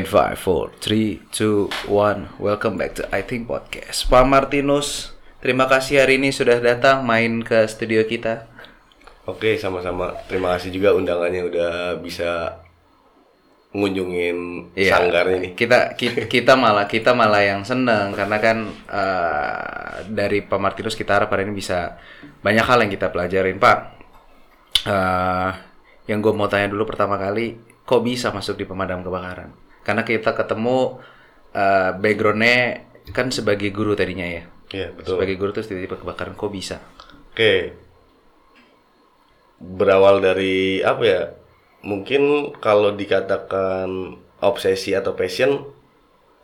Five, four, three, two, one. Welcome back to I Think Podcast. Pak Martinus, terima kasih hari ini sudah datang main ke studio kita. Oke, sama-sama. Terima kasih juga undangannya udah bisa ngunjungin Iya. sanggar ini. Kita, kita kita malah kita malah yang seneng karena kan eh, dari Pak Martinus kita harap hari ini bisa banyak hal yang kita pelajarin, Pak. Eh, yang gue mau tanya dulu pertama kali, kok bisa masuk di pemadam kebakaran? Karena kita ketemu eh, backgroundnya kan sebagai guru tadinya ya. Iya, betul. Sebagai guru terus tiba-tiba kebakaran, kok bisa? Oke. Berawal dari apa ya? Mungkin kalau dikatakan obsesi atau passion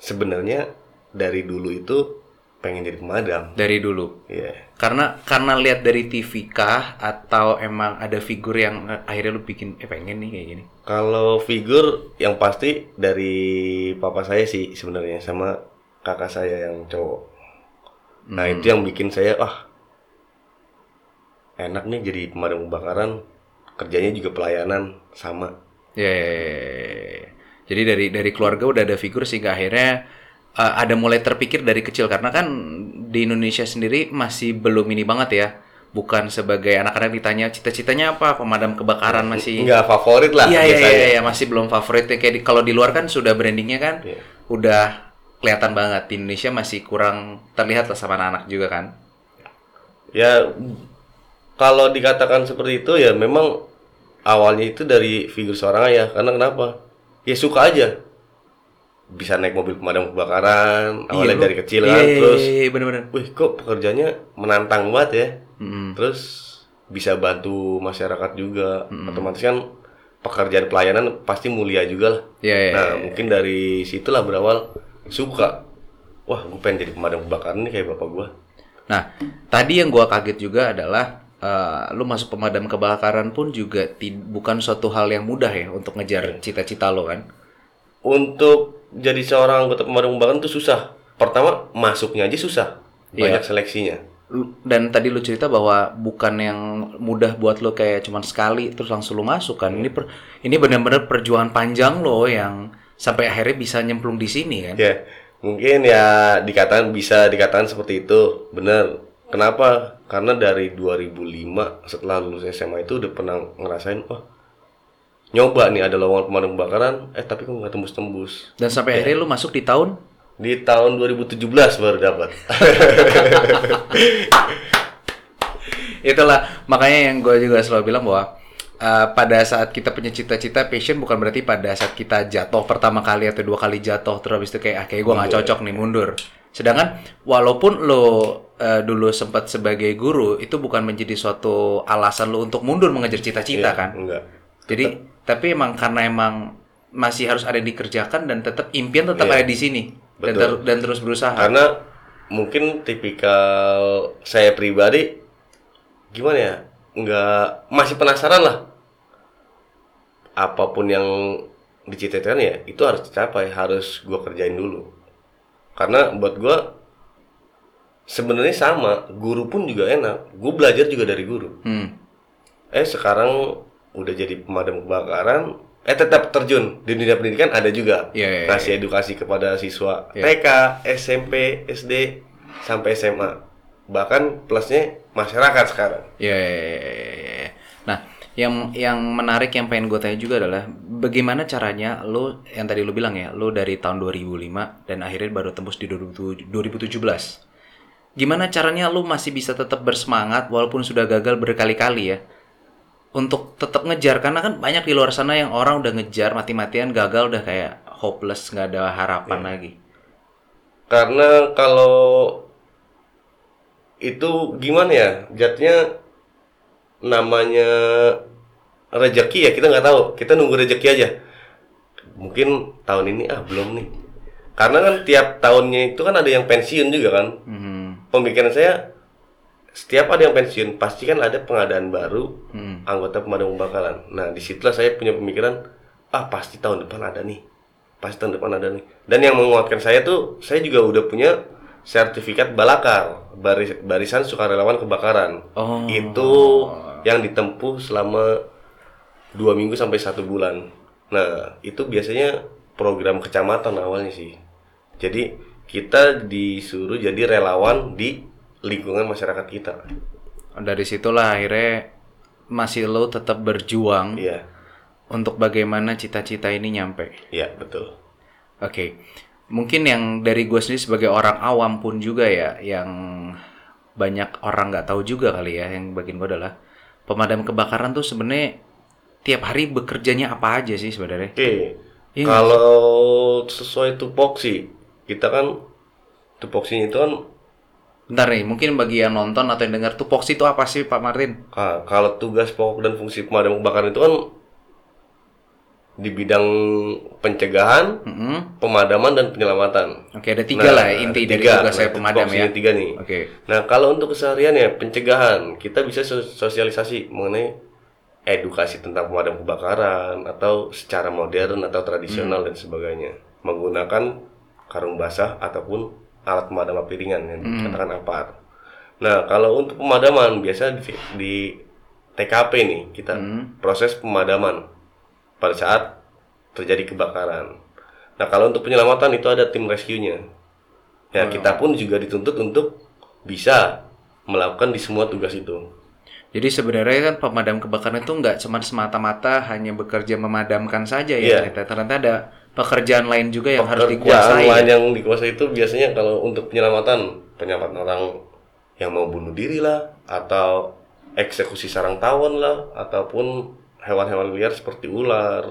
sebenarnya dari dulu itu pengen jadi pemadam. Dari dulu. Iya. Karena karena lihat dari TV kah atau emang ada figur yang eh, akhirnya lu bikin eh pengen nih kayak gini. Kalau figur yang pasti dari papa saya sih sebenarnya sama kakak saya yang cowok. Nah itu yang bikin saya ah enak nih jadi pemadam kebakaran kerjanya juga pelayanan sama. Ya, ya, ya, ya, ya. Jadi dari dari keluarga udah ada figur sehingga akhirnya eh, ada mulai terpikir dari kecil karena kan di Indonesia sendiri masih belum ini banget ya. Bukan sebagai anak-anak ditanya cita-citanya apa pemadam kebakaran masih Nggak favorit lah Iya iya iya iya, masih belum favoritnya kayak di, kalau di luar kan sudah brandingnya kan Iya. udah kelihatan banget di Indonesia masih kurang terlihat lah sama anak-anak juga kan. Ya kalau dikatakan seperti itu ya memang awalnya itu dari figur seorang ayah karena kenapa? Ya suka aja bisa naik mobil pemadam kebakaran awalnya lu- dari kecil iya, kan iya, terus iya, bener-bener. wih kok pekerjaannya menantang banget ya Mm-mm. terus bisa bantu masyarakat juga otomatis kan pekerjaan pelayanan pasti mulia juga lah Iya, iya, nah iya. mungkin dari situlah berawal suka wah gue pengen jadi pemadam kebakaran nih kayak bapak gue Nah, tadi yang gua kaget juga adalah eh, lu masuk pemadam kebakaran pun juga bukan suatu hal yang mudah ya untuk ngejar cita-cita lo kan. Untuk jadi seorang anggota pemadam kebakaran itu susah. Pertama masuknya aja susah. Banyak Iya. seleksinya Dan tadi lu cerita bahwa bukan yang mudah buat lo kayak cuman sekali terus langsung lu masuk kan. Ini per- ini benar-benar perjuangan panjang lo yang sampai akhirnya bisa nyemplung di sini kan. ya mungkin ya dikatakan bisa dikatakan seperti itu. Bener kenapa? Karena dari 2005 setelah lulus SMA itu udah pernah ngerasain wah nyoba nih ada lowongan pemadam kebakaran. Eh tapi kok nggak tembus-tembus? Dan sampai akhirnya lu masuk di tahun? Di tahun 2017 baru dapat. Itulah makanya yang gue juga selalu bilang bahwa uh, pada saat kita punya cita-cita passion bukan berarti pada saat kita jatuh pertama kali atau dua kali jatuh terus habis itu kayak ah kayak gue nggak cocok nih mundur. Sedangkan walaupun lo uh, dulu sempat sebagai guru itu bukan menjadi suatu alasan lo untuk mundur mengejar cita-cita Iya, kan. enggak. Jadi tapi emang karena emang masih harus ada dikerjakan dan tetap impian tetap Iya. ada di sini dan, Betul. ter- dan terus berusaha. karena mungkin tipikal saya pribadi gimana ya nggak masih penasaran lah apa pun yang dicita-citakan ya itu harus dicapai harus gua kerjain dulu karena buat gua sebenarnya sama guru pun juga enak gue belajar juga dari guru Hmm. eh sekarang udah jadi pemadam kebakaran eh tetap terjun di dunia pendidikan ada juga Iya, iya, ngasih edukasi kepada siswa Iya. TK SMP SD sampai SMA bahkan plusnya masyarakat sekarang Ya, ya, ya, ya, ya. Nah, yang yang menarik yang pengen gue tanya juga adalah bagaimana caranya lo yang tadi lo bilang ya, lo dari tahun 2005 dan akhirnya baru tembus di 2017. Gimana caranya lo masih bisa tetap bersemangat walaupun sudah gagal berkali-kali ya? Untuk tetap ngejar karena kan banyak di luar sana yang orang udah ngejar mati-matian gagal udah kayak hopeless nggak ada harapan lagi. karena kalau itu gimana ya jadinya namanya rezeki ya kita nggak tahu. Kita nunggu rezeki aja. Mungkin tahun ini ah belum nih. Karena kan tiap tahunnya itu kan ada yang pensiun juga kan. Mhm. pemikiran saya setiap ada yang pensiun pasti kan ada pengadaan baru Hmm. anggota pemadam kebakaran nah di situlah saya punya pemikiran ah pasti tahun depan ada nih pasti tahun depan ada nih dan yang menguatkan saya tuh saya juga udah punya sertifikat balakar baris, barisan sukarelawan kebakaran Oh. itu yang ditempuh selama dua minggu sampai satu bulan nah itu biasanya program kecamatan awalnya sih. Jadi kita disuruh jadi relawan di lingkungan masyarakat kita. Dari situlah akhirnya masih lo tetap berjuang Iya, untuk bagaimana cita-cita ini nyampe. iya betul. Oke, mungkin yang dari gue sendiri sebagai orang awam pun juga ya, yang banyak orang nggak tahu juga kali ya, yang bagian gue adalah pemadam kebakaran tuh sebenarnya tiap hari bekerjanya apa aja sih sebenarnya? Oke, Iya. kalau sesuai tupoksi, kita kan tupoksinya itu kan Bentar nih, mungkin bagi yang nonton atau yang dengar tupoksi itu apa sih Pak Martin? ah, kalau tugas pokok dan fungsi pemadam kebakaran itu kan di bidang pencegahan, Mm-mm. pemadaman dan penyelamatan. Oke, ada tiga Nah, lah ya, inti ada dari tiga. tugas saya Nah, pemadam ya. tiga nih. Oke. Nah, kalau untuk kesehariannya pencegahan, kita bisa sos- sosialisasi mengenai edukasi tentang pemadam kebakaran atau secara modern atau tradisional Hmm. dan sebagainya. Menggunakan karung basah ataupun alat pemadam api ringan yang Hmm. dikatakan apar. Nah, kalau untuk pemadaman biasa di, di TKP nih kita Hmm. proses pemadaman pada saat terjadi kebakaran. Nah, kalau untuk penyelamatan itu ada tim rescue-nya. Ya, kita pun juga dituntut untuk bisa melakukan di semua tugas itu. Jadi sebenarnya kan pemadam kebakaran itu nggak cuma semata-mata hanya bekerja memadamkan saja ya. Iya. Ternyata ternyata ada pekerjaan lain juga yang harus Pekerjaan dikuasai. lain ya. yang dikuasai itu biasanya kalau untuk penyelamatan, penyelamatan orang yang mau bunuh diri lah, atau eksekusi sarang tawon lah, ataupun hewan-hewan liar seperti ular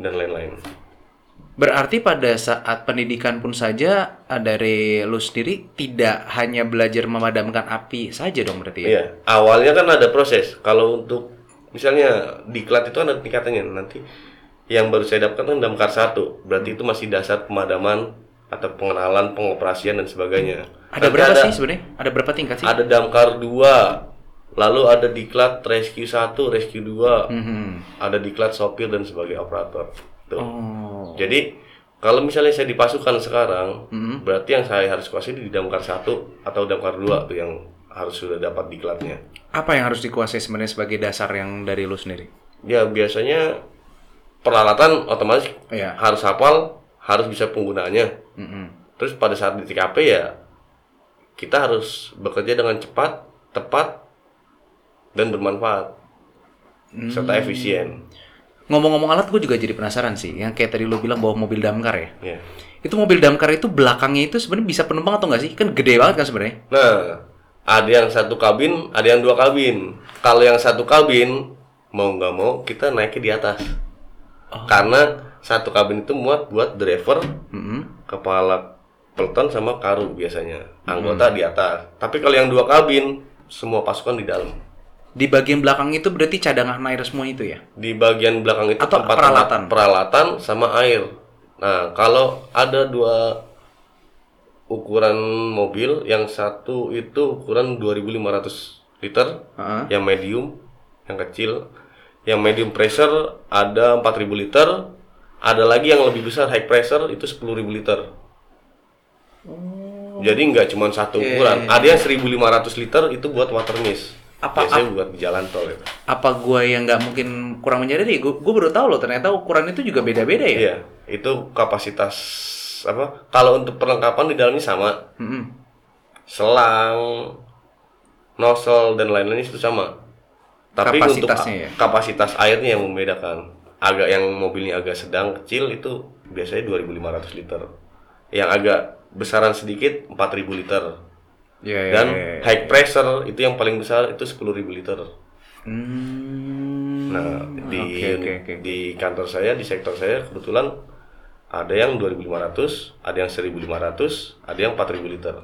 dan lain-lain. Berarti pada saat pendidikan pun saja dari lu sendiri tidak hanya belajar memadamkan api saja dong berarti ya. Iya, awalnya kan ada proses. Kalau untuk misalnya diklat itu kan ada tingkatannya. Nanti yang baru saya dapatkan kan damkar satu, berarti itu masih dasar pemadaman atau pengenalan, pengoperasian dan sebagainya. Ada Nanti berapa ada, sih sebenarnya? Ada berapa tingkat sih? Ada damkar dua, lalu ada diklat rescue satu, rescue dua, Mhm. ada diklat sopir dan sebagai operator. Tuh. Oh. Jadi kalau misalnya saya dipasukan sekarang, Mhm. berarti yang saya harus kuasai di damkar satu atau damkar dua tuh yang harus sudah dapat diklatnya. Apa yang harus dikuasai sebenarnya sebagai dasar yang dari lu sendiri? Ya biasanya peralatan otomatis Iya. harus hafal, harus bisa penggunaannya. Mhm. Terus pada saat di TKP ya kita harus bekerja dengan cepat, tepat, dan bermanfaat serta Hmm. efisien. Ngomong-ngomong alat, gue juga jadi penasaran sih. Yang kayak tadi lu bilang bawa mobil damkar ya. Ya. Itu mobil damkar itu belakangnya itu sebenarnya bisa penumpang atau nggak sih? Kan gede banget kan sebenarnya. Nah, ada yang satu kabin, ada yang dua kabin. Kalau yang satu kabin mau nggak mau kita naiknya di atas. Karena satu kabin itu muat buat driver, Mhm. kepala peleton sama karu biasanya. Anggota di atas. Tapi kalau yang dua kabin, semua pasukan di dalam. Di bagian belakang itu berarti cadangan air semua itu ya? Di bagian belakang itu Atau tempat peralatan? peralatan sama air. Nah, kalau ada dua ukuran mobil, yang satu itu ukuran 2500 liter, Heeh. yang medium, yang kecil. Yang medium pressure ada 4000 liter, ada lagi yang lebih besar high pressure itu 10.000 liter. Jadi nggak cuma satu Iya, ukuran. Ada yang 1500 liter itu buat water mist. Apa- Biasanya buat di jalan tol itu. Apa gua yang nggak mungkin kurang menyadari? Gue baru tahu loh ternyata ukuran itu juga beda-beda ya. Iya, itu kapasitas apa? Kalau untuk perlengkapan di dalamnya sama. Mhm. Selang, nozzle dan lain-lainnya itu sama. Tapi untuk Kapasitasnya ya? kapasitas airnya yang membedakan. Agak yang mobilnya agak sedang kecil itu biasanya 2500 liter. Yang agak besaran sedikit 4000 liter. Iya, iya, Dan iya, iya. high pressure itu yang paling besar itu 10.000 liter. Hmm. Nah, di Oke, oke, oke. di kantor saya, di sektor saya kebetulan ada yang 2500, ada yang 1500, ada yang 4000 liter.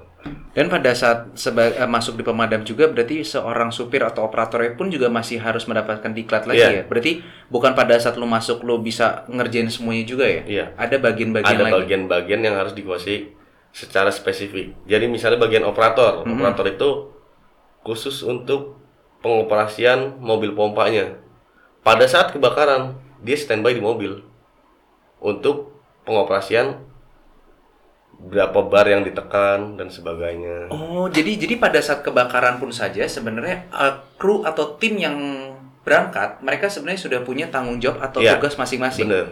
Dan pada saat seba- eh, masuk di pemadam juga berarti seorang supir atau operatornya pun juga masih harus mendapatkan diklat lagi Iya. ya. Berarti bukan pada saat lu masuk lu bisa ngerjain semuanya juga ya. Iya. Ada bagian-bagian ada lagi. bagian-bagian yang harus dikuasai secara spesifik. Jadi misalnya bagian operator, Hmm. operator itu khusus untuk pengoperasian mobil pompanya. Pada saat kebakaran, dia standby di mobil untuk pengoperasian berapa bar yang ditekan dan sebagainya. Oh, jadi jadi pada saat kebakaran pun saja sebenarnya eh, kru atau tim yang berangkat mereka sebenarnya sudah punya tanggung jawab atau Iya, tugas masing-masing. Bener.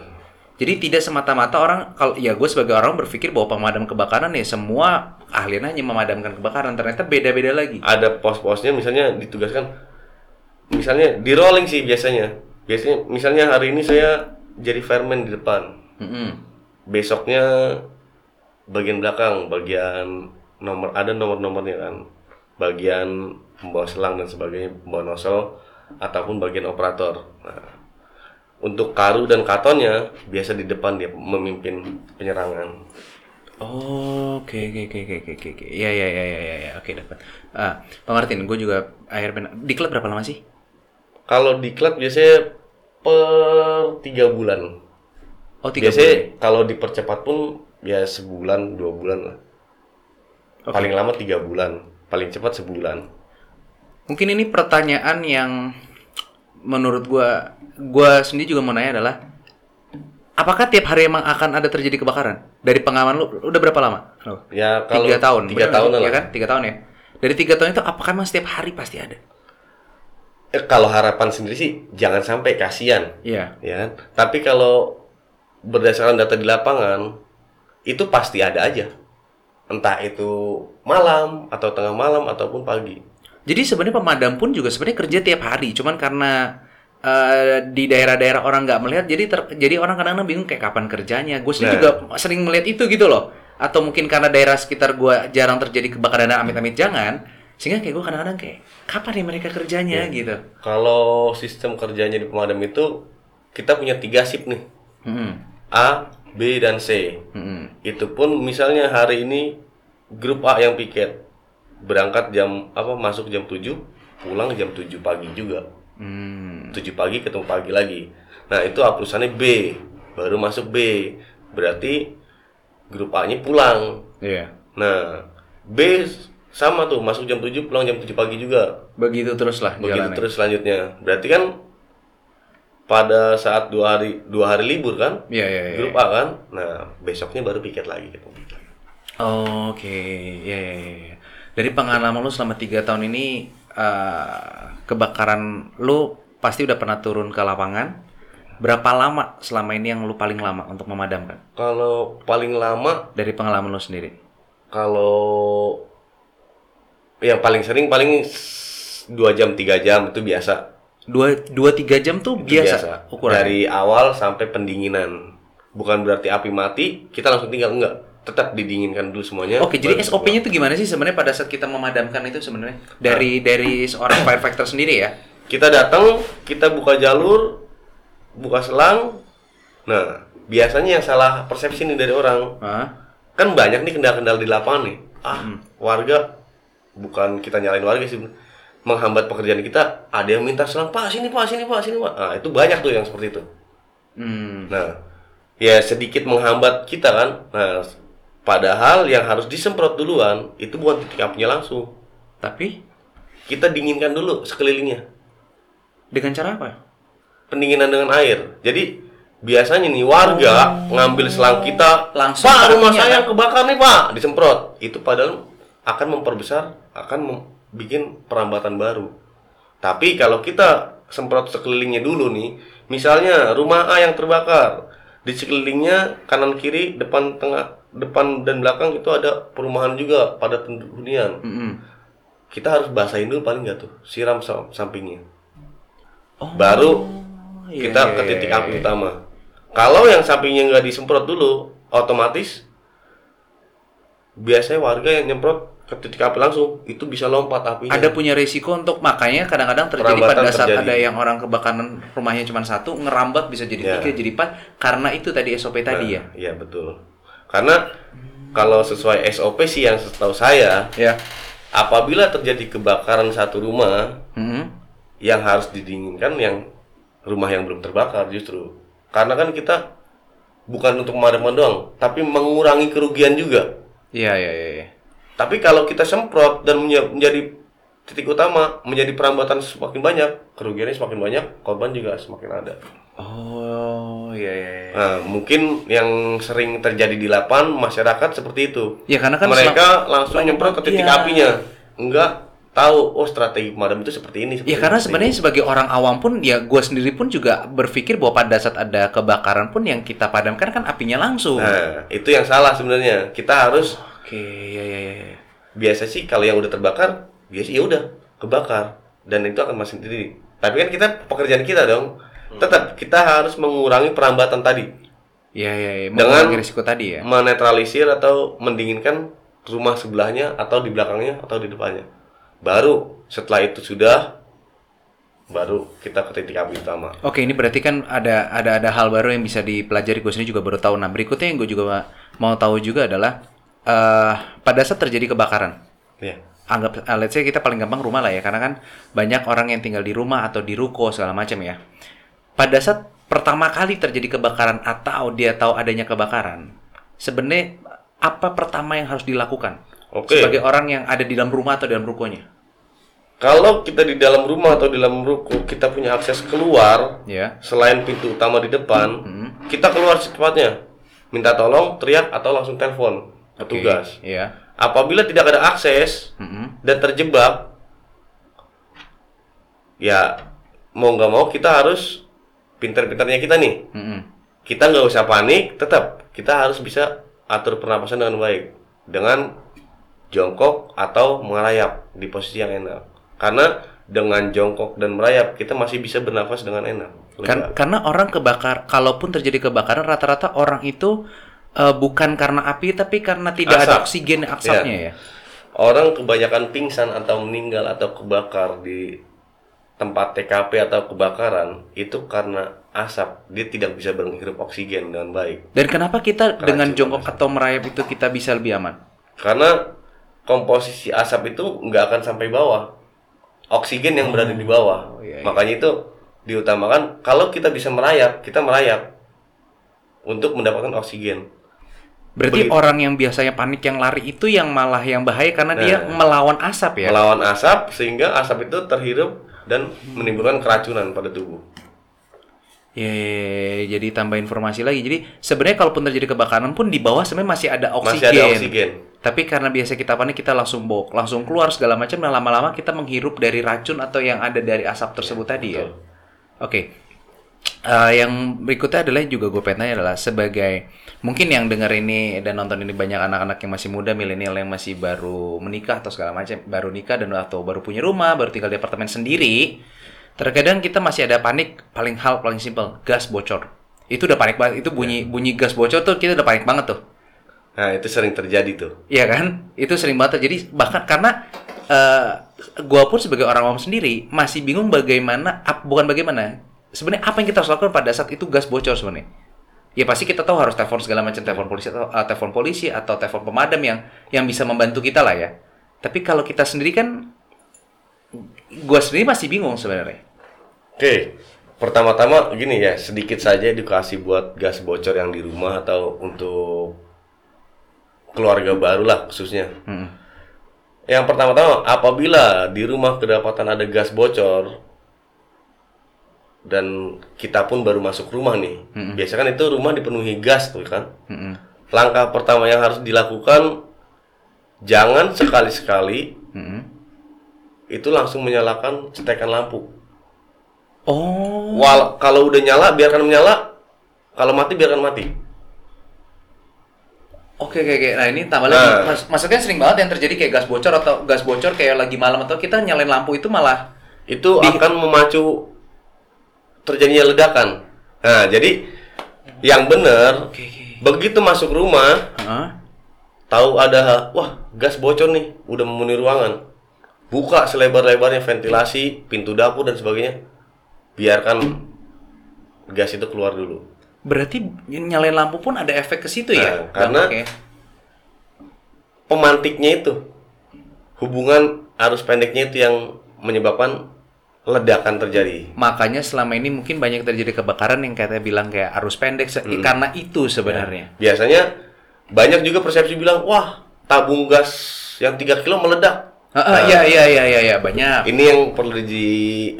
Jadi tidak semata-mata orang kalau ya gue sebagai orang berpikir bahwa pemadam kebakaran ya semua ahlinya hanya memadamkan kebakaran. Ternyata beda-beda lagi. ada pos-posnya misalnya ditugaskan misalnya di rolling sih biasanya biasanya misalnya hari ini saya jadi fireman di depan Mm-mm. Besoknya bagian belakang bagian nomor ada nomor-nomornya kan bagian membawa selang dan sebagainya membawa nozzle ataupun bagian operator nah, untuk karu dan katonnya biasa di depan dia memimpin penyerangan Oh, oke oke oke oke oke oke. oke. Iya iya iya iya iya ya. oke dapat. Ah, Pak Martin, gue juga akhir pen- di klub berapa lama sih? kalau di klub biasanya per tiga bulan Oh, tiga bulan. biasanya kalau dipercepat pun ya sebulan dua bulan lah Oke. paling lama tiga bulan paling cepat sebulan Mungkin ini pertanyaan yang menurut gua gua sendiri juga mau nanya adalah apakah tiap hari emang akan ada terjadi kebakaran? Dari pengalaman lu udah berapa lama? Lu? ya kalau tiga tahun. tiga tahun Iya kan? Tiga tahun ya. Dari tiga tahun itu apakah emang setiap hari pasti ada? Eh, kalau harapan sendiri sih jangan sampai kasihan Iya. ya kan tapi kalau berdasarkan data di lapangan itu pasti ada aja entah itu malam atau tengah malam ataupun pagi Jadi sebenarnya pemadam pun juga sebenarnya kerja tiap hari, cuman karena eh, di daerah-daerah orang nggak melihat, jadi ter- jadi orang kadang-kadang bingung kayak kapan kerjanya. Gue sendiri Nah. juga sering melihat itu gitu loh. Atau mungkin karena daerah sekitar gue jarang terjadi kebakaran dan amit-amit jangan, sehingga kayak gue kadang-kadang kayak kapan nih mereka kerjanya gitu. kalau sistem kerjanya di pemadam itu kita punya tiga shift nih Hmm. A B dan C Hmm. itu pun misalnya hari ini grup A yang piket berangkat jam apa masuk jam 7 pulang jam 7 pagi juga Hmm. 7 pagi ketemu pagi lagi nah itu aplusannya B baru masuk B berarti grup A nya pulang Iya. nah B sama tuh masuk jam 7 pulang jam 7 pagi juga Begitu terus lah begitu jalannya. terus selanjutnya berarti kan pada saat dua hari dua hari libur kan Iya iya iya. grup A kan nah besoknya baru piket lagi gitu Oke, ya, ya, ya, ya. Dari pengalaman lu selama tiga tahun ini, eh, kebakaran lu pasti udah pernah turun ke lapangan. Berapa lama selama ini yang lu paling lama untuk memadamkan? Kalau paling lama, Dari pengalaman lu sendiri. kalau yang paling sering paling dua jam tiga jam itu biasa. Dua, dua tiga jam tuh Itu biasa, ukurannya? Dari awal sampai pendinginan. Bukan berarti api mati kita langsung tinggal enggak. Tetap didinginkan dulu semuanya. Oke, jadi SOP-nya tuh gimana sih sebenarnya pada saat kita memadamkan itu sebenarnya? Dari dari seorang firefighter sendiri ya? Kita datang, kita buka jalur, buka selang. Nah, biasanya yang salah persepsi nih dari orang. Kan banyak nih kendala-kendala di lapangan nih. Ah, Hmm. warga bukan kita nyalain warga sih menghambat pekerjaan kita. Ada yang minta selang, Pak, sini Pak, sini Pak, sini Pak. Nah, itu banyak tuh yang seperti itu. Hmm. Nah, ya sedikit menghambat kita kan. Nah, padahal yang harus disemprot duluan itu bukan titik apinya langsung. Tapi Kita dinginkan dulu sekelilingnya. dengan cara apa? Pendinginan dengan air. Jadi biasanya nih warga ngambil selang kita Oh. Langsung Pak rumah saya kan? kebakar nih Pak disemprot itu padahal akan memperbesar akan mem- bikin perambatan baru tapi kalau kita semprot sekelilingnya dulu nih misalnya rumah A yang terbakar di sekelilingnya kanan kiri depan tengah depan dan belakang itu ada perumahan juga pada hunian Mm-mm. kita harus basahin dulu paling nggak tuh siram sam- sampingnya Oh, baru iya, kita ke titik api utama. Kalau yang sampingnya nggak disemprot dulu, otomatis biasanya warga yang nyemprot ke titik api langsung itu bisa lompat apinya. ada punya resiko untuk makanya kadang-kadang terjadi Perambatan pada saat terjadi. ada yang orang kebakaran rumahnya cuma satu ngerambat bisa jadi Ya. tiga jadi empat karena itu tadi SOP tadi ya Nah, Iya betul. Karena kalau sesuai SOP sih yang setahu saya, ya apabila terjadi kebakaran satu rumah, Mhm. yang harus didinginkan yang rumah yang belum terbakar justru. Karena kan kita bukan untuk memadamkan doang, tapi mengurangi kerugian juga. iya iya iya iya. Tapi kalau kita semprot dan menja- menjadi titik utama, menjadi perambatan semakin banyak, kerugiannya semakin banyak, korban juga semakin ada. oh iya iya iya. Nah, mungkin yang sering terjadi di lapangan masyarakat seperti itu. ya karena kan Mereka langsung banyak nyemprot ke titik iya. apinya. Enggak tahu oh strategi pemadam itu seperti ini. Seperti Ya karena ini, sebenarnya sebagai orang awam pun ya gue sendiri pun juga berpikir bahwa pada saat ada kebakaran pun yang kita padamkan kan apinya langsung. ini. Nah, itu yang salah sebenarnya. Kita harus Oke, ya ya ya. ya. biasa sih kalau yang udah terbakar, biasa ya udah kebakar dan itu akan masih sendiri. Tapi kan kita pekerjaan kita dong. Tetap kita harus mengurangi perambatan tadi, Ya ya, ya. Dengan- risiko tadi ya. menetralisir atau mendinginkan rumah sebelahnya atau di belakangnya atau di depannya. Baru setelah itu sudah baru kita ke titik api utama. Oke, ini berarti kan ada ada ada hal baru yang bisa dipelajari. Gue sendiri juga baru tahu. Nah, berikutnya yang gue juga ma- mau tahu juga adalah eh pada saat terjadi kebakaran. Ya. Anggap, uh, let's say kita paling gampang rumah lah ya, karena kan banyak orang yang tinggal di rumah atau di ruko segala macam ya. Pada saat pertama kali terjadi kebakaran atau dia tahu adanya kebakaran, sebenarnya apa pertama yang harus dilakukan Oke. sebagai orang yang ada di dalam rumah atau dalam rukonya? Kalau kita di dalam rumah atau di dalam ruko kita punya akses keluar Ya. selain pintu utama di depan, Hmm. kita keluar secepatnya. Minta tolong, teriak atau langsung telepon petugas. Oke, Ya. Apabila tidak ada akses Mm-mm. dan terjebak, ya mau nggak mau kita harus pintar-pintarnya kita nih. Mm-mm. Kita nggak usah panik, tetap kita harus bisa atur pernapasan dengan baik dengan jongkok atau merayap di posisi yang enak. Karena dengan jongkok dan merayap kita masih bisa bernafas dengan enak. Kan, karena orang kebakar, kalaupun terjadi kebakaran, rata-rata orang itu eh, bukan karena api, tapi karena tidak ada Asap. oksigen asapnya ya. Orang kebanyakan pingsan atau meninggal atau kebakar di tempat TKP atau kebakaran itu karena asap. Dia tidak bisa menghirup oksigen dengan baik. Dan kenapa kita Keracunan dengan jongkok atau merayap itu kita bisa lebih aman? Karena komposisi asap itu nggak akan sampai bawah. Oksigen yang berada di bawah. Oh, iya, iya. Makanya itu diutamakan kalau kita bisa merayap, kita merayap untuk mendapatkan oksigen. Berarti Begitu. orang yang biasanya panik yang lari itu yang malah yang bahaya karena dia Nah. melawan asap ya. Melawan asap sehingga asap itu terhirup dan menimbulkan keracunan pada tubuh. Ya, ya, ya, jadi tambah informasi lagi. Jadi sebenarnya kalaupun terjadi kebakaran pun di bawah sebenarnya masih ada oksigen. Masih ada oksigen. Tapi karena biasa kita panik kita langsung bok, langsung keluar segala macam dan lama-lama kita menghirup dari racun atau yang ada dari asap tersebut tadi ya. betul. Oke. Eh, yang berikutnya adalah juga gue pengen tanya adalah sebagai mungkin yang dengar ini dan nonton ini banyak anak-anak yang masih muda, milenial yang masih baru menikah atau segala macam, baru nikah dan atau baru punya rumah, baru tinggal di apartemen sendiri. Terkadang kita masih ada panik paling hal paling simpel, gas bocor. Itu udah panik banget. Itu bunyi bunyi gas bocor tuh kita udah panik banget tuh. Nah, itu sering terjadi tuh. Iya kan? Itu sering banget terjadi bahkan karena eh gua pun sebagai orang awam sendiri masih bingung bagaimana bukan bagaimana. Sebenarnya apa yang kita harus lakukan pada saat itu gas bocor sebenarnya? Ya pasti kita tahu harus telepon segala macam telepon polisi atau eh, telepon polisi atau telepon pemadam yang yang bisa membantu kita lah ya. Tapi kalau kita sendiri kan gua sendiri masih bingung sebenarnya. Oke, pertama-tama gini ya, sedikit saja edukasi buat gas bocor yang di rumah atau untuk keluarga baru lah khususnya. Hmm. Yang pertama-tama, apabila di rumah kedapatan ada gas bocor dan kita pun baru masuk rumah nih, biasanya kan itu rumah dipenuhi gas tuh kan. Mm-mm. Langkah pertama yang harus dilakukan, jangan sekali-sekali Mm-mm. itu langsung menyalakan setekan lampu. Oh. Wal kalau udah nyala biarkan menyala, kalau mati biarkan mati. Oke oke oke. Nah ini tambah Nah. lagi. Mas- maksudnya sering banget yang terjadi kayak gas bocor atau gas bocor kayak lagi malam atau kita nyalain lampu itu malah Itu Di- akan memacu terjadinya ledakan. Nah, jadi yang benar Oke oke. begitu masuk rumah Hah? tahu ada wah gas bocor nih udah memenuhi ruangan buka selebar-lebarnya ventilasi pintu dapur dan sebagainya biarkan gas itu keluar dulu Berarti nyalain lampu pun ada efek ke situ ya? Nah, karena- Oke. pemantiknya itu hubungan arus pendeknya itu yang menyebabkan ledakan terjadi makanya selama ini mungkin banyak terjadi kebakaran yang katanya bilang kayak arus pendek Hmm. karena itu sebenarnya. biasanya banyak juga persepsi bilang wah tabung gas yang 3 kilo meledak Ah, ah, Iya iya iya iya iya, banyak. ini yang perlu di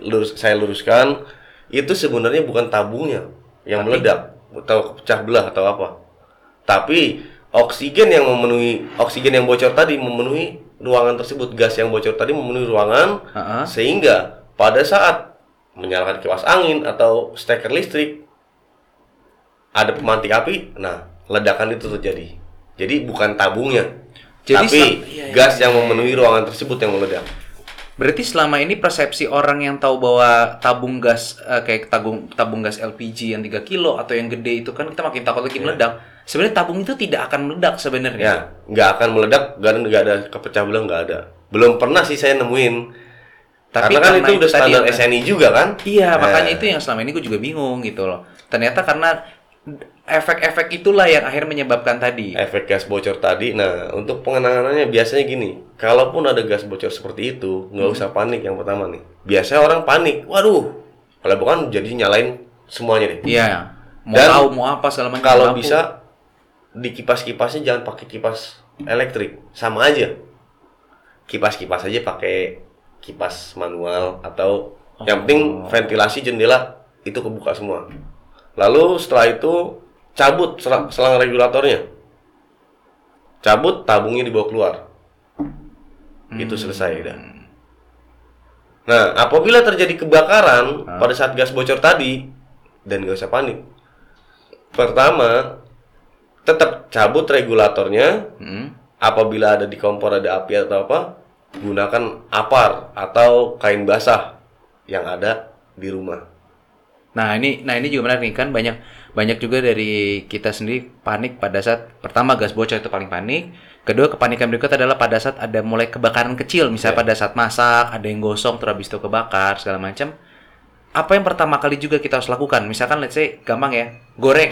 lurus, saya luruskan itu sebenarnya bukan tabungnya yang Tapi? meledak atau pecah belah atau apa tapi oksigen yang memenuhi oksigen yang bocor tadi memenuhi ruangan tersebut, gas yang bocor tadi memenuhi ruangan Ha-ha. sehingga pada saat menyalakan kipas angin atau steker listrik ada pemantik api, nah ledakan itu terjadi. Jadi bukan tabungnya, Jadi tapi iya, iya, gas yang memenuhi ruangan tersebut yang meledak. Berarti selama ini persepsi orang yang tahu bahwa tabung gas eh, kayak tabung tabung gas LPG yang 3 kilo atau yang gede itu kan kita makin takut lagi meledak. Sebenarnya tabung itu tidak akan meledak sebenarnya. Ya, nggak akan meledak, nggak ada, nggak ada kepecah belah, nggak ada. Belum pernah sih saya nemuin. Tapi karena kan karena itu udah itu tadi standar ya, SNI juga kan? Iya, Nah, makanya itu yang selama ini gue juga bingung gitu loh. Ternyata karena efek-efek itulah yang akhirnya menyebabkan tadi. efek gas bocor tadi. Nah, untuk pengenangannya biasanya gini, kalaupun ada gas bocor seperti itu, nggak Hmm. usah panik yang pertama nih. Biasanya orang panik, waduh, kalau bukan jadi nyalain semuanya deh. Iya. Mau Dan tahu mau apa segala macam. Kalau bisa di kipas-kipasnya jangan pakai kipas elektrik, sama aja. Kipas-kipas aja pakai kipas manual atau yang penting ventilasi jendela itu kebuka semua. Lalu setelah itu cabut selang, selang regulatornya. Cabut tabungnya dibawa keluar. Itu selesai dah. Nah, apabila terjadi kebakaran pada saat gas bocor tadi dan nggak usah panik. Pertama, tetap cabut regulatornya. Hmm. Apabila ada di kompor ada api atau apa, gunakan apar atau kain basah yang ada di rumah. Nah ini, nah ini juga menarik nih kan banyak banyak juga dari kita sendiri panik pada saat pertama gas bocor itu paling panik, kedua kepanikan berikut adalah pada saat ada mulai kebakaran kecil, misalnya Ya. pada saat masak ada yang gosong terus habis itu kebakar segala macam. Apa yang pertama kali juga kita harus lakukan? Misalkan let's say gampang ya, goreng.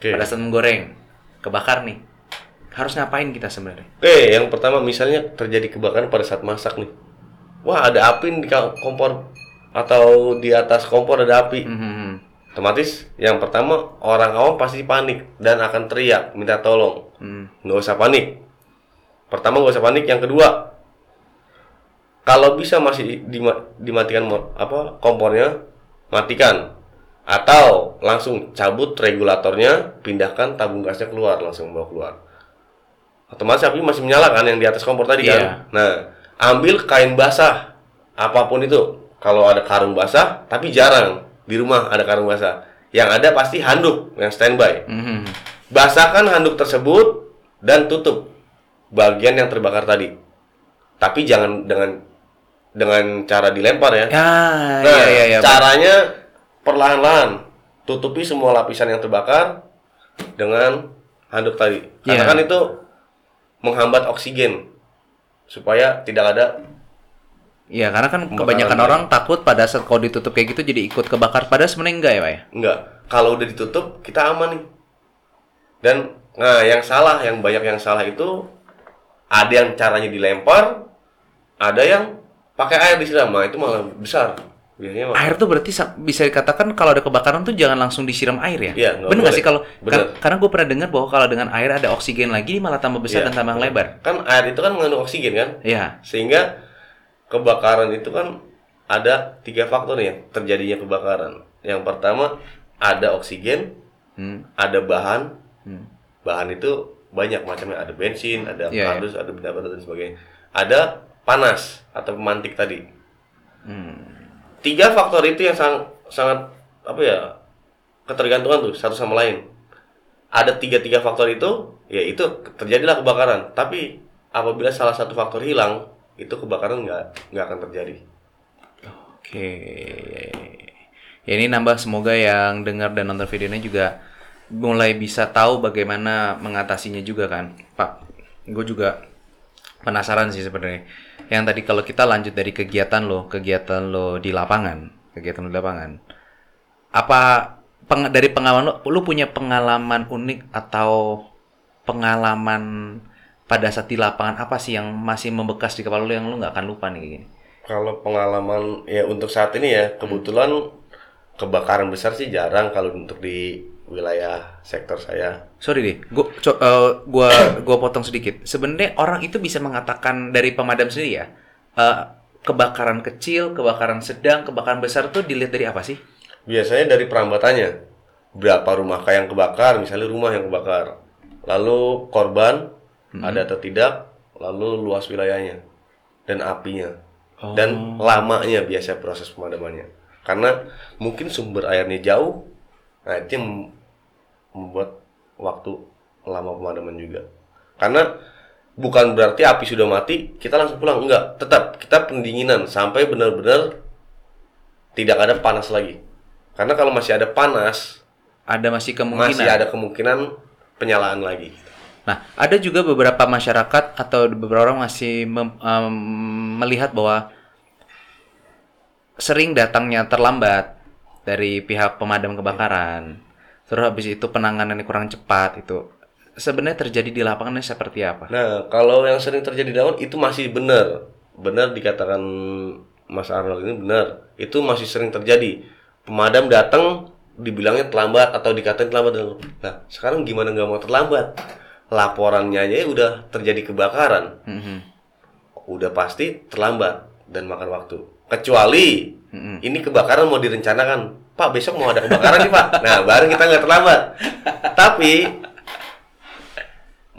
Oke. Pada saat menggoreng, kebakar nih. Harus ngapain kita sebenarnya? Oke, yang pertama misalnya terjadi kebakaran pada saat masak nih. Wah, ada api di kompor atau di atas kompor ada api. Hmm. Otomatis yang pertama orang awam pasti panik dan akan teriak minta tolong. Hmm. Nggak usah panik. Pertama nggak usah panik. Yang kedua, kalau bisa masih dima- dimatikan apa kompornya, matikan. Atau langsung cabut regulatornya, pindahkan tabung gasnya keluar, langsung bawa keluar. Otomatis api masih menyala kan yang di atas kompor tadi Iya. kan. Nah, ambil kain basah, apa pun itu. Kalau ada karung basah, tapi jarang di rumah ada karung basah. Yang ada pasti handuk yang standby. Hmm. Basahkan handuk tersebut dan tutup bagian yang terbakar tadi. Tapi jangan dengan dengan cara dilempar ya. Ya, Nah, iya iya iya. caranya perlahan-lahan tutupi semua lapisan yang terbakar dengan handuk tadi. Karena Iya. kan itu menghambat oksigen supaya tidak ada Iya, karena kan kebanyakan lagi. orang takut pada saat kalau ditutup kayak gitu jadi ikut kebakar. Padahal sebenarnya enggak ya, Pak ya? enggak. Kalau udah ditutup kita aman nih. Dan nah yang salah, yang banyak yang salah itu ada yang caranya dilempar, ada yang pakai air disiram. Nah, itu malah besar. Biasanya. Air tuh berarti sa- bisa dikatakan kalau ada kebakaran tuh jangan langsung disiram air ya? Iya, Bener nggak sih kalau kar- karena gue pernah dengar bahwa kalau dengan air ada oksigen lagi malah tambah besar Iya. dan tambah lebar. Kan air itu kan mengandung oksigen kan? Iya. Sehingga kebakaran itu kan ada tiga faktor ya terjadinya kebakaran. Yang pertama ada oksigen, Hmm. ada bahan. Hmm. Bahan itu banyak macamnya. Ada bensin, ada Iya, kardus, ada benda benda dan sebagainya. Ada panas atau pemantik tadi. Hmm. Tiga faktor itu yang sangat sangat apa ya ketergantungan tuh satu sama lain. Ada tiga tiga faktor itu, ya itu terjadilah kebakaran. Tapi apabila salah satu faktor hilang, itu kebakaran nggak nggak akan terjadi. Oke. Ya ini nambah semoga yang dengar dan nonton videonya juga mulai bisa tahu bagaimana mengatasinya juga kan, Pak. Gue juga penasaran sih sebenarnya. Yang tadi kalau kita lanjut dari kegiatan lo, kegiatan lo di lapangan, kegiatan lo di lapangan. Apa peng- dari pengalaman lo, lo punya pengalaman unik atau pengalaman pada saat di lapangan apa sih yang masih membekas di kepala lo yang lo nggak akan lupa nih gini? Kalau pengalaman ya untuk saat ini ya kebetulan kebakaran besar sih jarang kalau untuk di wilayah sektor saya. Sorry deh, gua co- eh, gua gua potong sedikit. Sebenarnya orang itu bisa mengatakan dari pemadam sendiri ya, eh, kebakaran kecil, kebakaran sedang, kebakaran besar tuh dilihat dari apa sih? Biasanya dari perambatannya. Berapa rumah yang kebakar, misalnya rumah yang kebakar. lalu korban ada atau tidak, lalu luas wilayahnya dan apinya dan lamanya biasa proses pemadamannya. Karena mungkin sumber airnya jauh, nah itu yang membuat waktu lama pemadaman juga. Karena bukan berarti api sudah mati kita langsung pulang enggak, tetap kita pendinginan sampai benar-benar tidak ada panas lagi. Karena kalau masih ada panas, Ada masih kemungkinan. masih ada kemungkinan penyalaan lagi. Nah, ada juga beberapa masyarakat atau beberapa orang masih mem- em, melihat bahwa sering datangnya terlambat dari pihak pemadam kebakaran. Terus habis itu penanganannya kurang cepat itu. Sebenarnya terjadi di lapangannya seperti apa? Nah, kalau yang sering terjadi daun itu masih benar. Benar dikatakan Mas Arnold ini benar. Itu masih sering terjadi. Pemadam datang dibilangnya terlambat atau dikatain terlambat. Nah, sekarang gimana nggak mau terlambat? Laporannya aja udah terjadi kebakaran. Mhm. Udah pasti terlambat dan makan waktu. Kecuali ini kebakaran mau direncanakan. Pak, besok mau ada kebakaran nih, Pak. Nah, baru kita nggak terlambat. Tapi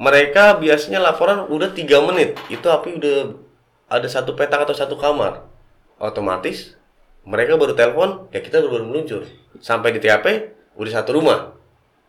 mereka biasanya laporan udah tiga menit. Itu api udah ada satu petak atau satu kamar. Otomatis mereka baru telepon ya kita baru, baru meluncur. Sampai di TAP udah satu rumah.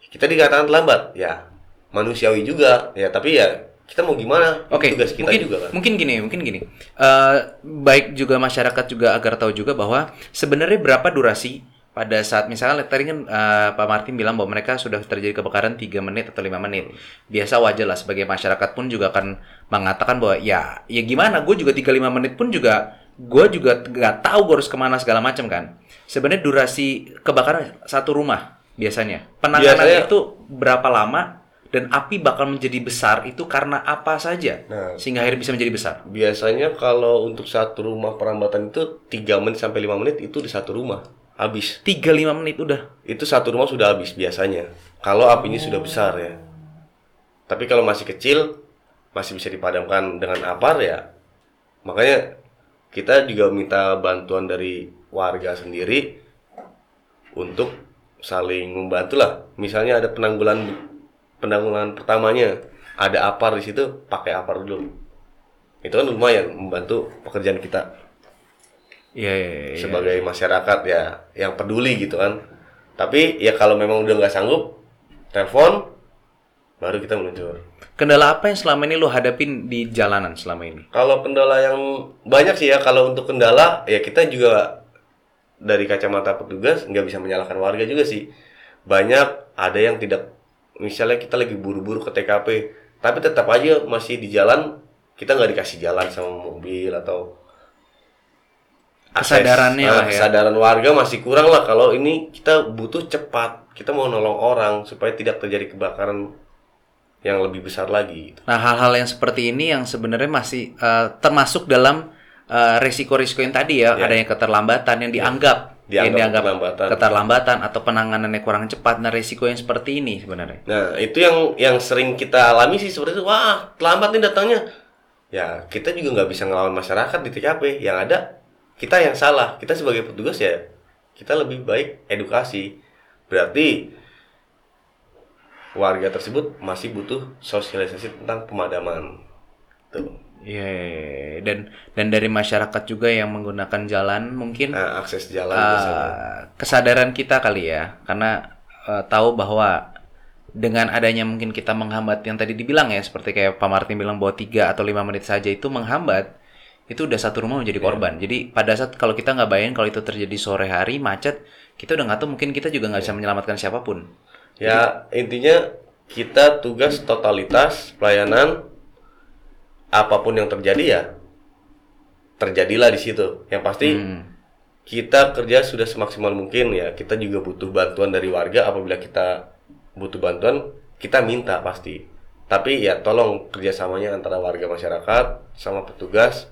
Kita dikatakan terlambat. Ya manusiawi juga. Ya tapi ya kita mau gimana? Oke, tugas kita mungkin juga kan mungkin gini, mungkin gini. Eh, baik juga masyarakat juga agar tahu juga bahwa sebenarnya berapa durasi pada saat misalnya tadi kan eh, Pak Martin bilang bahwa mereka sudah terjadi kebakaran 3 menit atau lima menit. Biasa wajar lah sebagai masyarakat pun juga akan mengatakan bahwa ya ya gimana, gue juga 3 5 menit pun juga gue juga nggak tahu gue harus ke mana segala macam kan. Sebenarnya durasi kebakaran satu rumah biasanya. Penanganan Biasanya- itu berapa lama dan api bakal menjadi besar itu karena apa saja Nah. sehingga akhirnya bisa menjadi besar. biasanya kalau untuk satu rumah perambatan itu tiga menit sampai lima menit itu di satu rumah habis. 3-5 menit udah. itu satu rumah sudah habis biasanya. Kalau apinya sudah besar ya. Tapi kalau masih kecil masih bisa dipadamkan dengan apar ya. Makanya kita juga minta bantuan dari warga sendiri untuk saling membantu lah. Misalnya ada penanggulan penanggulan pertamanya ada apar di situ pakai apar dulu. Itu kan lumayan membantu pekerjaan kita Iya, iya, iya. sebagai masyarakat ya yang peduli gitu kan. Tapi ya kalau memang udah nggak sanggup, telepon baru kita meluncur. Kendala apa yang selama ini lo hadapin di jalanan selama ini? Kalau kendala yang banyak sih ya kalau untuk kendala ya kita juga dari kacamata petugas nggak bisa menyalahkan warga juga sih. Banyak ada yang tidak misalnya kita lagi buru-buru ke TKP, tapi tetap aja masih di jalan kita nggak dikasih jalan sama mobil atau. Kesadarannya Nah, lah ya. kesadaran warga masih kurang lah kalau ini kita butuh cepat kita mau nolong orang supaya tidak terjadi kebakaran yang lebih besar lagi gitu. Nah, hal-hal yang seperti ini yang sebenarnya masih eh, termasuk dalam eh, risiko-risiko yang tadi ya, Ya. adanya keterlambatan yang dianggap yang Dianggap dianggap keterlambatan. keterlambatan atau penanganannya kurang cepat. Nah, risiko yang seperti ini sebenarnya. Nah, itu yang yang sering kita alami sih seperti itu. Wah, terlambat nih datangnya. Ya, kita juga nggak bisa ngelawan masyarakat di TKP. Yang ada kita yang salah. Kita sebagai petugas ya, kita lebih baik edukasi. Berarti warga tersebut masih butuh sosialisasi tentang pemadaman. Tuh. Iya, iya, iya. dan dan dari masyarakat juga yang menggunakan jalan mungkin Nah, akses jalan biasanya. kesadaran kita kali ya karena eh, tahu bahwa dengan adanya mungkin kita menghambat yang tadi dibilang ya seperti kayak Pak Martin bilang bahwa 3 atau lima menit saja itu menghambat itu udah satu rumah menjadi korban jadi pada saat kalau kita nggak bayangin kalau itu terjadi sore hari macet kita udah nggak tahu mungkin kita juga nggak bisa menyelamatkan siapa pun Ya, intinya kita tugas totalitas pelayanan apa pun yang terjadi ya terjadilah di situ. Yang pasti Hmm. kita kerja sudah semaksimal mungkin ya. Kita juga butuh bantuan dari warga apabila kita butuh bantuan, kita minta pasti. Tapi ya tolong kerjasamanya antara warga masyarakat sama petugas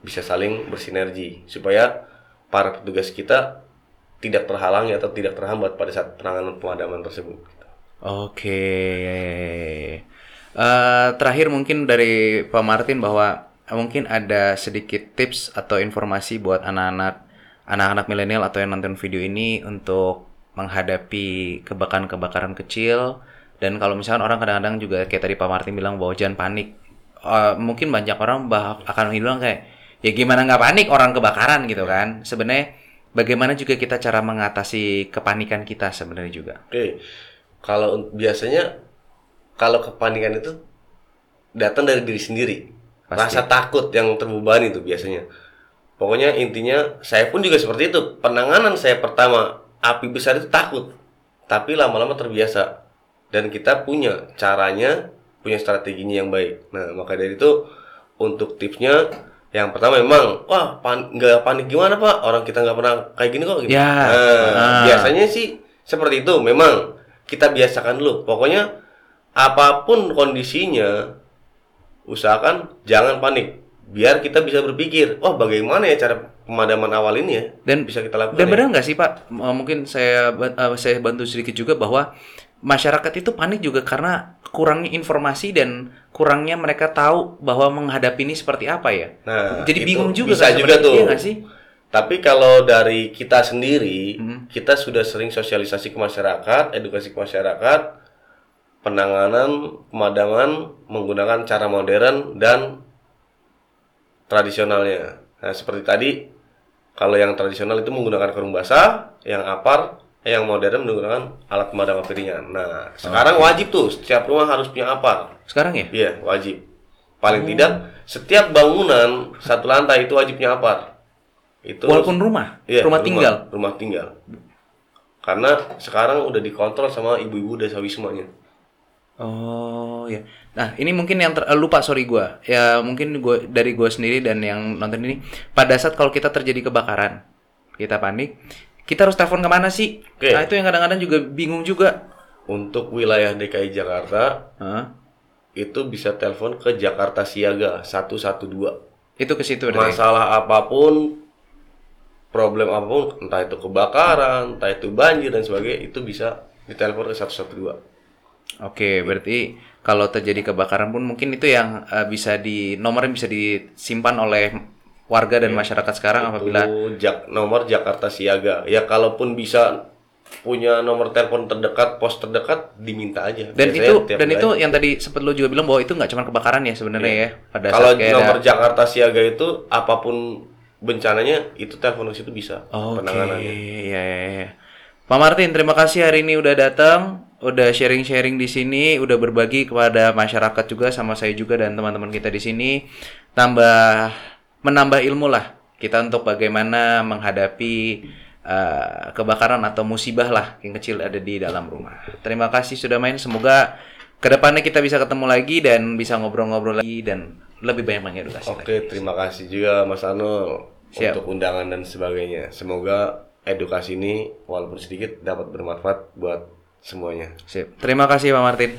bisa saling bersinergi supaya para petugas kita tidak terhalangi atau tidak terhambat pada saat penanganan pemadaman tersebut. Oke. Eh, terakhir mungkin dari Pak Martin bahwa mungkin ada sedikit tips atau informasi buat anak-anak anak-anak milenial atau yang nonton video ini untuk menghadapi kebakaran-kebakaran kecil Dan kalau misalkan orang kadang-kadang juga kayak tadi Pak Martin bilang bahwa jangan panik. Eh, mungkin banyak orang bah akan bilang kayak ya gimana nggak panik orang kebakaran gitu kan. Sebenarnya bagaimana juga kita cara mengatasi kepanikan kita sebenarnya juga. Oke, kalau biasanya kalau kepanikan itu datang dari diri sendiri, Pasti. rasa takut yang terbebani itu biasanya. Pokoknya intinya saya pun juga seperti itu. Penanganan saya pertama api besar itu takut, tapi lama-lama terbiasa dan kita punya caranya, punya strateginya yang baik. Nah maka dari itu untuk tipsnya yang pertama memang wah pan nggak panik gimana pak orang kita nggak pernah kayak gini kok gitu. Ya. Nah, Ah. biasanya sih seperti itu memang kita biasakan dulu pokoknya apa pun kondisinya usahakan jangan panik biar kita bisa berpikir oh bagaimana ya cara pemadaman awal ini ya Dan- bisa kita lakukan Dan ya? benar nggak sih Pak? Mungkin saya eh, saya bantu sedikit juga bahwa masyarakat itu panik juga karena kurangnya informasi dan kurangnya mereka tahu bahwa menghadapi ini seperti apa ya. Nah, Jadi bingung juga bisa kan juga sebenarnya, tuh. iya nggak sih? Tapi kalau dari kita sendiri, Hmm. kita sudah sering sosialisasi ke masyarakat, edukasi ke masyarakat, penanganan pemadaman menggunakan cara modern dan tradisionalnya. Nah, seperti tadi, kalau yang tradisional itu menggunakan karung basah, yang apar, yang modern menggunakan alat pemadam api ringan. Nah, sekarang wajib tuh setiap rumah harus punya apar. Sekarang ya? Iya, wajib. Paling tidak setiap bangunan satu lantai itu wajib punya apar. Itu Walaupun rumah, Iya, rumah tinggal. Rumah tinggal. Karena sekarang udah dikontrol sama ibu-ibu desa wismanya. Oh ya. Nah ini mungkin yang ter- eh, lupa sorry gua. Ya mungkin gua dari gua sendiri dan yang nonton ini. Pada saat kalau kita terjadi kebakaran, kita panik, kita harus telepon ke mana sih? Oke. Nah itu yang kadang-kadang juga bingung juga. Untuk wilayah DKI Jakarta Hah? itu bisa telepon ke Jakarta Siaga 112. Itu ke situ. Masalah apa pun, problem apa pun, entah itu kebakaran, entah itu banjir dan sebagainya, itu bisa ditelepon ke 112. Oke, berarti kalau terjadi kebakaran pun mungkin itu yang eh, bisa di nomornya bisa disimpan oleh warga dan masyarakat sekarang apabila Itu Jak, nomor Jakarta Siaga. Ya kalaupun bisa punya nomor telepon terdekat, pos terdekat, diminta aja. dan Biasanya itu dan itu yang tadi sempat lu juga bilang bahwa itu nggak cuma kebakaran ya sebenarnya ya pada Iya. kalau nomor ada Jakarta Siaga itu apa pun bencananya itu telepon ke situ bisa Oke, penanganannya. ya, ya, ya. Pak Martin, terima kasih hari ini udah datang, udah sharing-sharing di sini, udah berbagi kepada masyarakat juga sama saya juga dan teman-teman kita di sini, tambah menambah ilmu lah kita untuk bagaimana menghadapi uh, kebakaran atau musibah lah yang kecil ada di dalam rumah. Terima kasih sudah main, semoga ke depannya kita bisa ketemu lagi dan bisa ngobrol-ngobrol lagi dan lebih banyak mengedukasi. lagi. Oke, terima kasih juga Mas Anul Siap. untuk undangan dan sebagainya. Semoga edukasi ini walaupun sedikit dapat bermanfaat buat semuanya. Sip. Terima kasih Pak Martin.